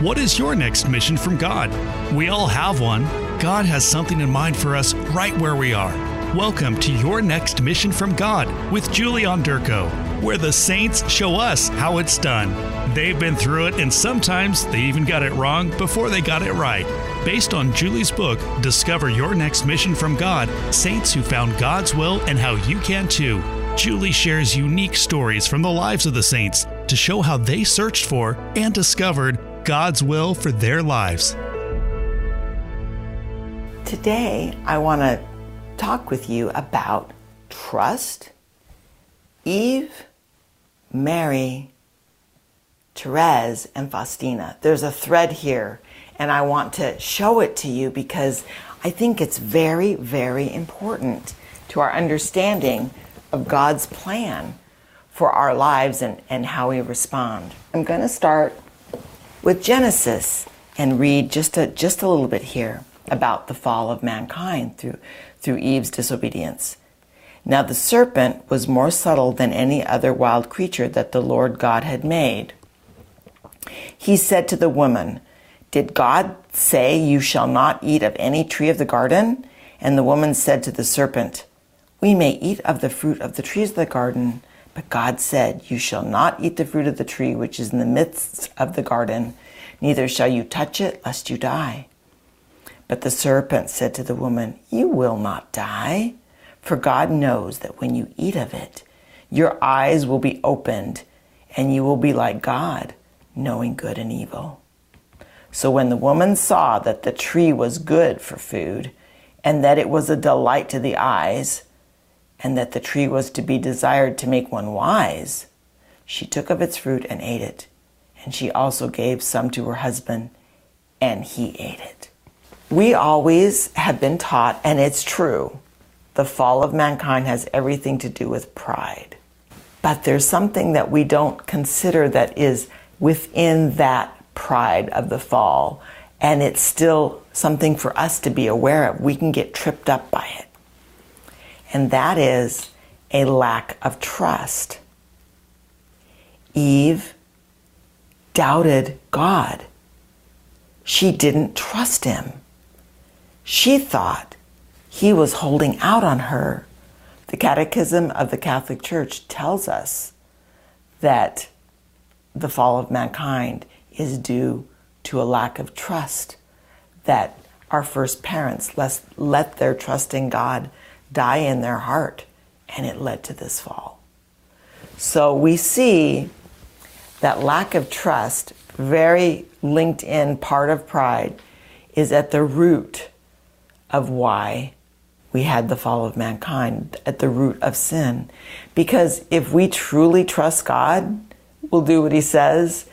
What is your next mission from God? We all have one. God has something in mind for us right where we are. Welcome to Your Next Mission from God with Julie Onderko, where the saints show us how it's done. They've been through it, and sometimes they even got it wrong before they got it right. Based on Julie's book, Discover Your Next Mission from God Saints Who Found God's Will and How You Can Too. Julie shares unique stories from the lives of the saints to show how they searched for and discovered God's will for their lives. Today, I want to talk with you about trust, Eve, Mary, Therese, and Faustina. There's a thread here, and I want to show it to you because I think it's very, very important to our understanding of God's plan for our lives and, and how we respond. I'm going to start with Genesis and read just a, just a little bit here about the fall of mankind through, through Eve's disobedience. Now the serpent was more subtle than any other wild creature that the Lord God had made. He said to the woman, Did God say, You shall not eat of any tree of the garden? And the woman said to the serpent, We may eat of the fruit of the trees of the garden. But God said, You shall not eat the fruit of the tree which is in the midst of the garden, neither shall you touch it, lest you die. But the serpent said to the woman, You will not die, for God knows that when you eat of it, your eyes will be opened, and you will be like God, knowing good and evil. So when the woman saw that the tree was good for food, and that it was a delight to the eyes, and that the tree was to be desired to make one wise, she took of its fruit and ate it. And she also gave some to her husband, and he ate it. We always have been taught, and it's true, the fall of mankind has everything to do with pride. But there's something that we don't consider that is within that pride of the fall, and it's still something for us to be aware of. We can get tripped up by it and that is a lack of trust. Eve doubted God. She didn't trust him. She thought he was holding out on her. The Catechism of the Catholic Church tells us that the fall of mankind is due to a lack of trust, that our first parents let, their trust in God die in their heart, and it led to this fall. So we see that lack of trust, very linked in part of pride, is at the root of why we had the fall of mankind, at the root of sin. Because if we truly trust God, we'll do what He says.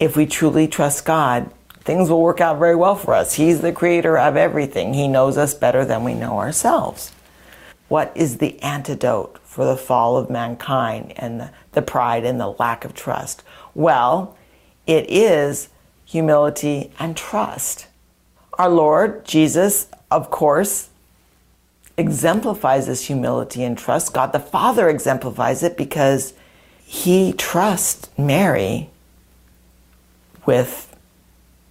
If we truly trust God, things will work out very well for us. He's the creator of everything, He knows us better than we know ourselves. What is the antidote for the fall of mankind and the, pride and the lack of trust? Well, it is humility and trust. Our Lord Jesus, of course, exemplifies this humility and trust. God the Father exemplifies it because he trusts Mary with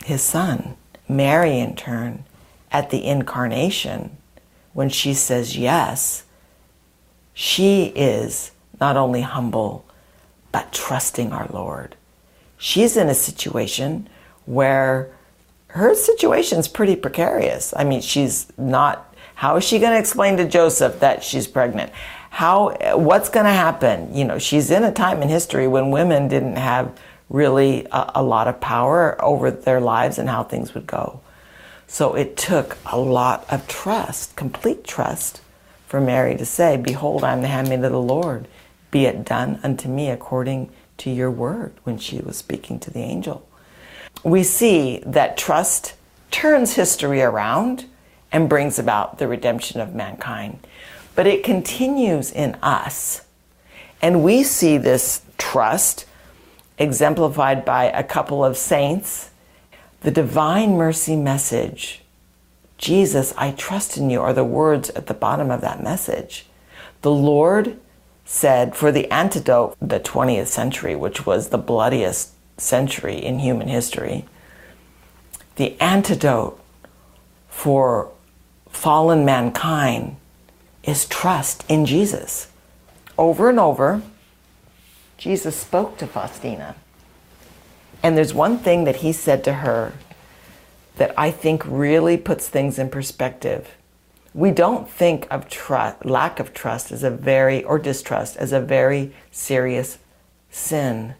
his son. Mary, in turn, at the incarnation, when she says yes, she is not only humble, but trusting our Lord. She's in a situation where her situation is pretty precarious. I mean, she's not, how is she going to explain to Joseph that she's pregnant? How, what's going to happen? You know, she's in a time in history when women didn't have really a, a lot of power over their lives and how things would go. So it took a lot of trust, complete trust, for Mary to say, Behold, I am the handmaid of the Lord. Be it done unto me according to your word, when she was speaking to the angel. We see that trust turns history around and brings about the redemption of mankind. But it continues in us. And we see this trust exemplified by a couple of saints the divine mercy message, Jesus, I trust in you, are the words at the bottom of that message. The Lord said for the antidote, the 20th century, which was the bloodiest century in human history, the antidote for fallen mankind is trust in Jesus. Over and over, Jesus spoke to Faustina. And there's one thing that he said to her that I think really puts things in perspective. We don't think of trust, lack of trust as a very, or distrust as a very serious sin,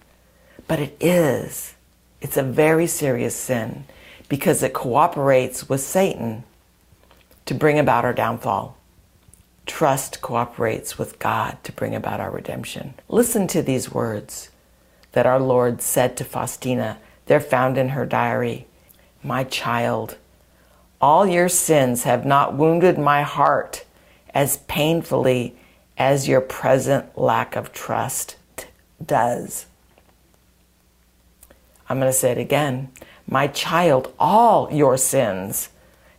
but it is. It's a very serious sin because it cooperates with Satan to bring about our downfall. Trust cooperates with God to bring about our redemption. Listen to these words that our Lord said to Faustina. They're found in her diary. My child, all your sins have not wounded my heart as painfully as your present lack of trust does. I'm going to say it again. My child, all your sins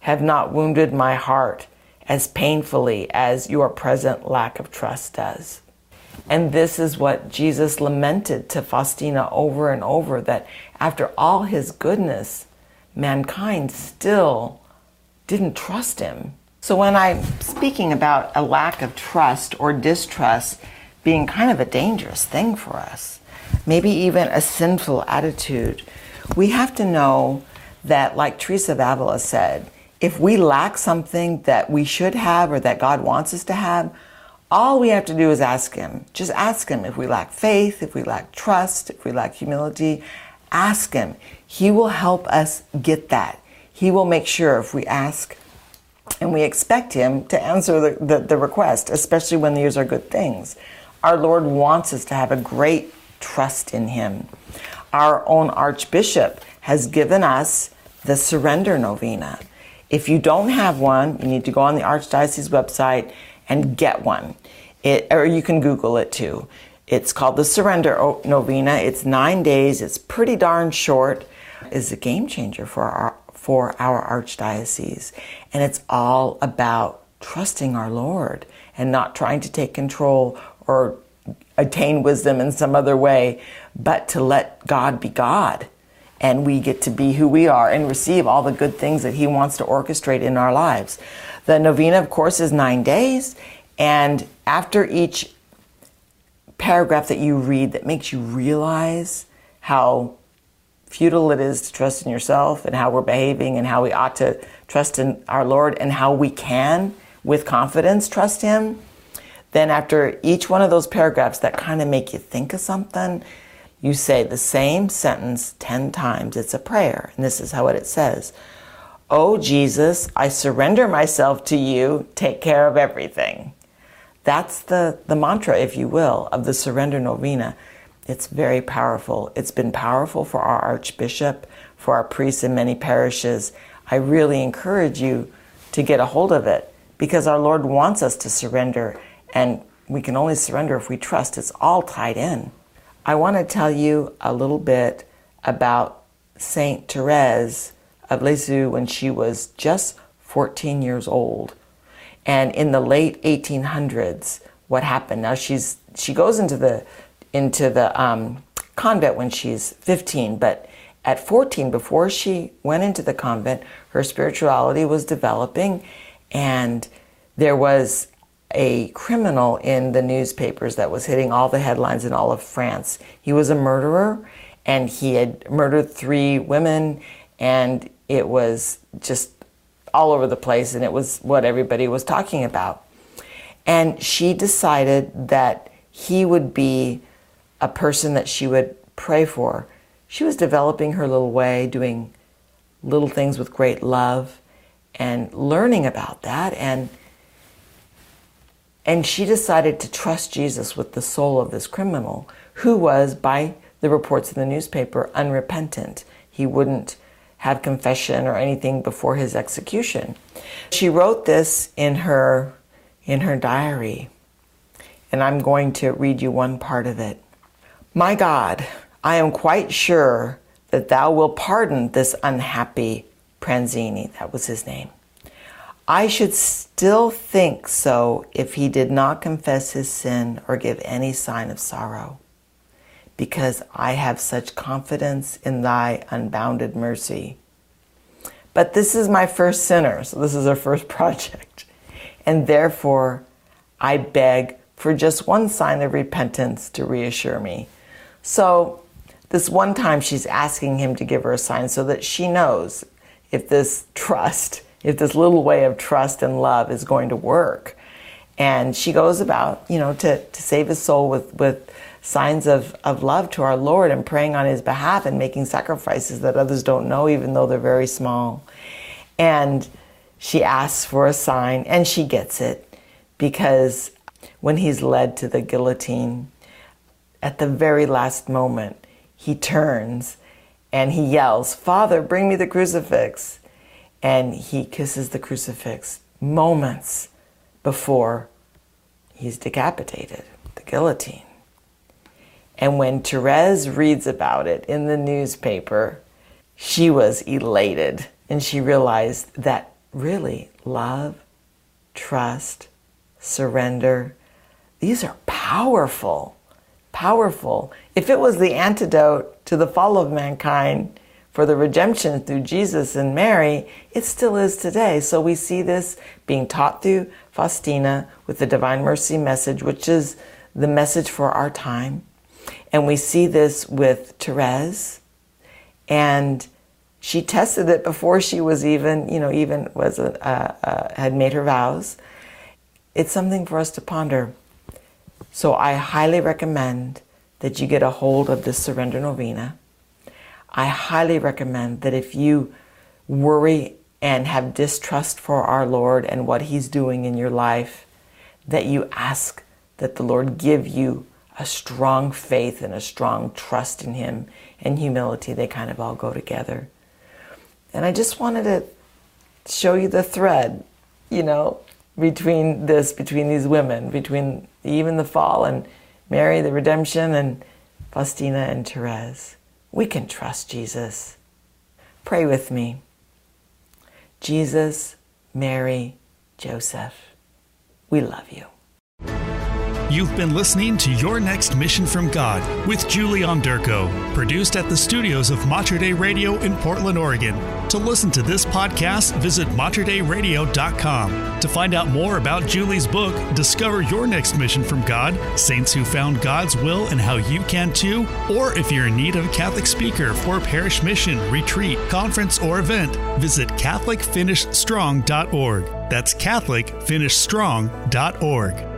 have not wounded my heart as painfully as your present lack of trust does. And this is what Jesus lamented to Faustina over and over that after all his goodness, mankind still didn't trust him. So when I'm speaking about a lack of trust or distrust being kind of a dangerous thing for us, maybe even a sinful attitude, we have to know that, like Teresa of Avila said, if we lack something that we should have or that God wants us to have, all we have to do is ask Him. Just ask Him if we lack faith, if we lack trust, if we lack humility. Ask Him. He will help us get that. He will make sure if we ask and we expect Him to answer the, the, the request, especially when these are good things. Our Lord wants us to have a great trust in Him. Our own Archbishop has given us the Surrender Novena. If you don't have one, you need to go on the Archdiocese website and get one. It, or you can Google it too. It's called the Surrender Novena. It's nine days. It's pretty darn short. Is a game changer for our for our archdiocese, and it's all about trusting our Lord and not trying to take control or attain wisdom in some other way, but to let God be God. And we get to be who we are and receive all the good things that He wants to orchestrate in our lives. The novena, of course, is nine days. And after each paragraph that you read that makes you realize how futile it is to trust in yourself and how we're behaving and how we ought to trust in our Lord and how we can, with confidence, trust Him. Then, after each one of those paragraphs that kind of make you think of something, you say the same sentence 10 times. It's a prayer. And this is how it says Oh, Jesus, I surrender myself to you. Take care of everything. That's the, the mantra, if you will, of the Surrender Novena. It's very powerful. It's been powerful for our Archbishop, for our priests in many parishes. I really encourage you to get a hold of it because our Lord wants us to surrender, and we can only surrender if we trust. It's all tied in. I want to tell you a little bit about Saint Therese of Lisieux when she was just 14 years old. And in the late 1800s, what happened? Now she's she goes into the into the um, convent when she's 15, but at 14, before she went into the convent, her spirituality was developing, and there was a criminal in the newspapers that was hitting all the headlines in all of France. He was a murderer, and he had murdered three women, and it was just all over the place, and it was what everybody was talking about. And she decided that he would be a person that she would pray for. She was developing her little way, doing little things with great love, and learning about that. And and she decided to trust Jesus with the soul of this criminal, who was, by the reports in the newspaper, unrepentant. He wouldn't have confession or anything before his execution. She wrote this in her in her diary. And I'm going to read you one part of it. My God, I am quite sure that thou wilt pardon this unhappy Pranzini, that was his name. I should still think so if he did not confess his sin or give any sign of sorrow because I have such confidence in thy unbounded mercy. But this is my first sinner, so this is our first project. And therefore, I beg for just one sign of repentance to reassure me. So, this one time she's asking him to give her a sign so that she knows if this trust, if this little way of trust and love is going to work. And she goes about, you know, to, to save his soul with, with signs of, of love to our Lord and praying on his behalf and making sacrifices that others don't know, even though they're very small. And she asks for a sign and she gets it because when he's led to the guillotine, at the very last moment, he turns and he yells, Father, bring me the crucifix. And he kisses the crucifix moments before he's decapitated, the guillotine. And when Therese reads about it in the newspaper, she was elated and she realized that really love, trust, surrender, these are powerful, powerful. If it was the antidote to the fall of mankind for the redemption through Jesus and Mary, it still is today. So we see this being taught through Faustina with the Divine Mercy message, which is the message for our time. And we see this with Therese. And she tested it before she was even, you know, even was a, uh, uh, had made her vows. It's something for us to ponder. So I highly recommend that you get a hold of this surrender novena. I highly recommend that if you worry and have distrust for our Lord and what He's doing in your life, that you ask that the Lord give you a strong faith and a strong trust in Him and humility. They kind of all go together. And I just wanted to show you the thread, you know, between this, between these women, between even the fall and Mary, the redemption, and Faustina and Therese. We can trust Jesus. Pray with me. Jesus, Mary, Joseph, we love you. You've been listening to Your Next Mission from God with Julie Onderko, produced at the studios of Mater Dei Radio in Portland, Oregon. To listen to this podcast, visit materdeiradio.com. To find out more about Julie's book, Discover Your Next Mission from God Saints Who Found God's Will and How You Can Too, or if you're in need of a Catholic speaker for a parish mission, retreat, conference, or event, visit CatholicFinishStrong.org. That's CatholicFinishStrong.org.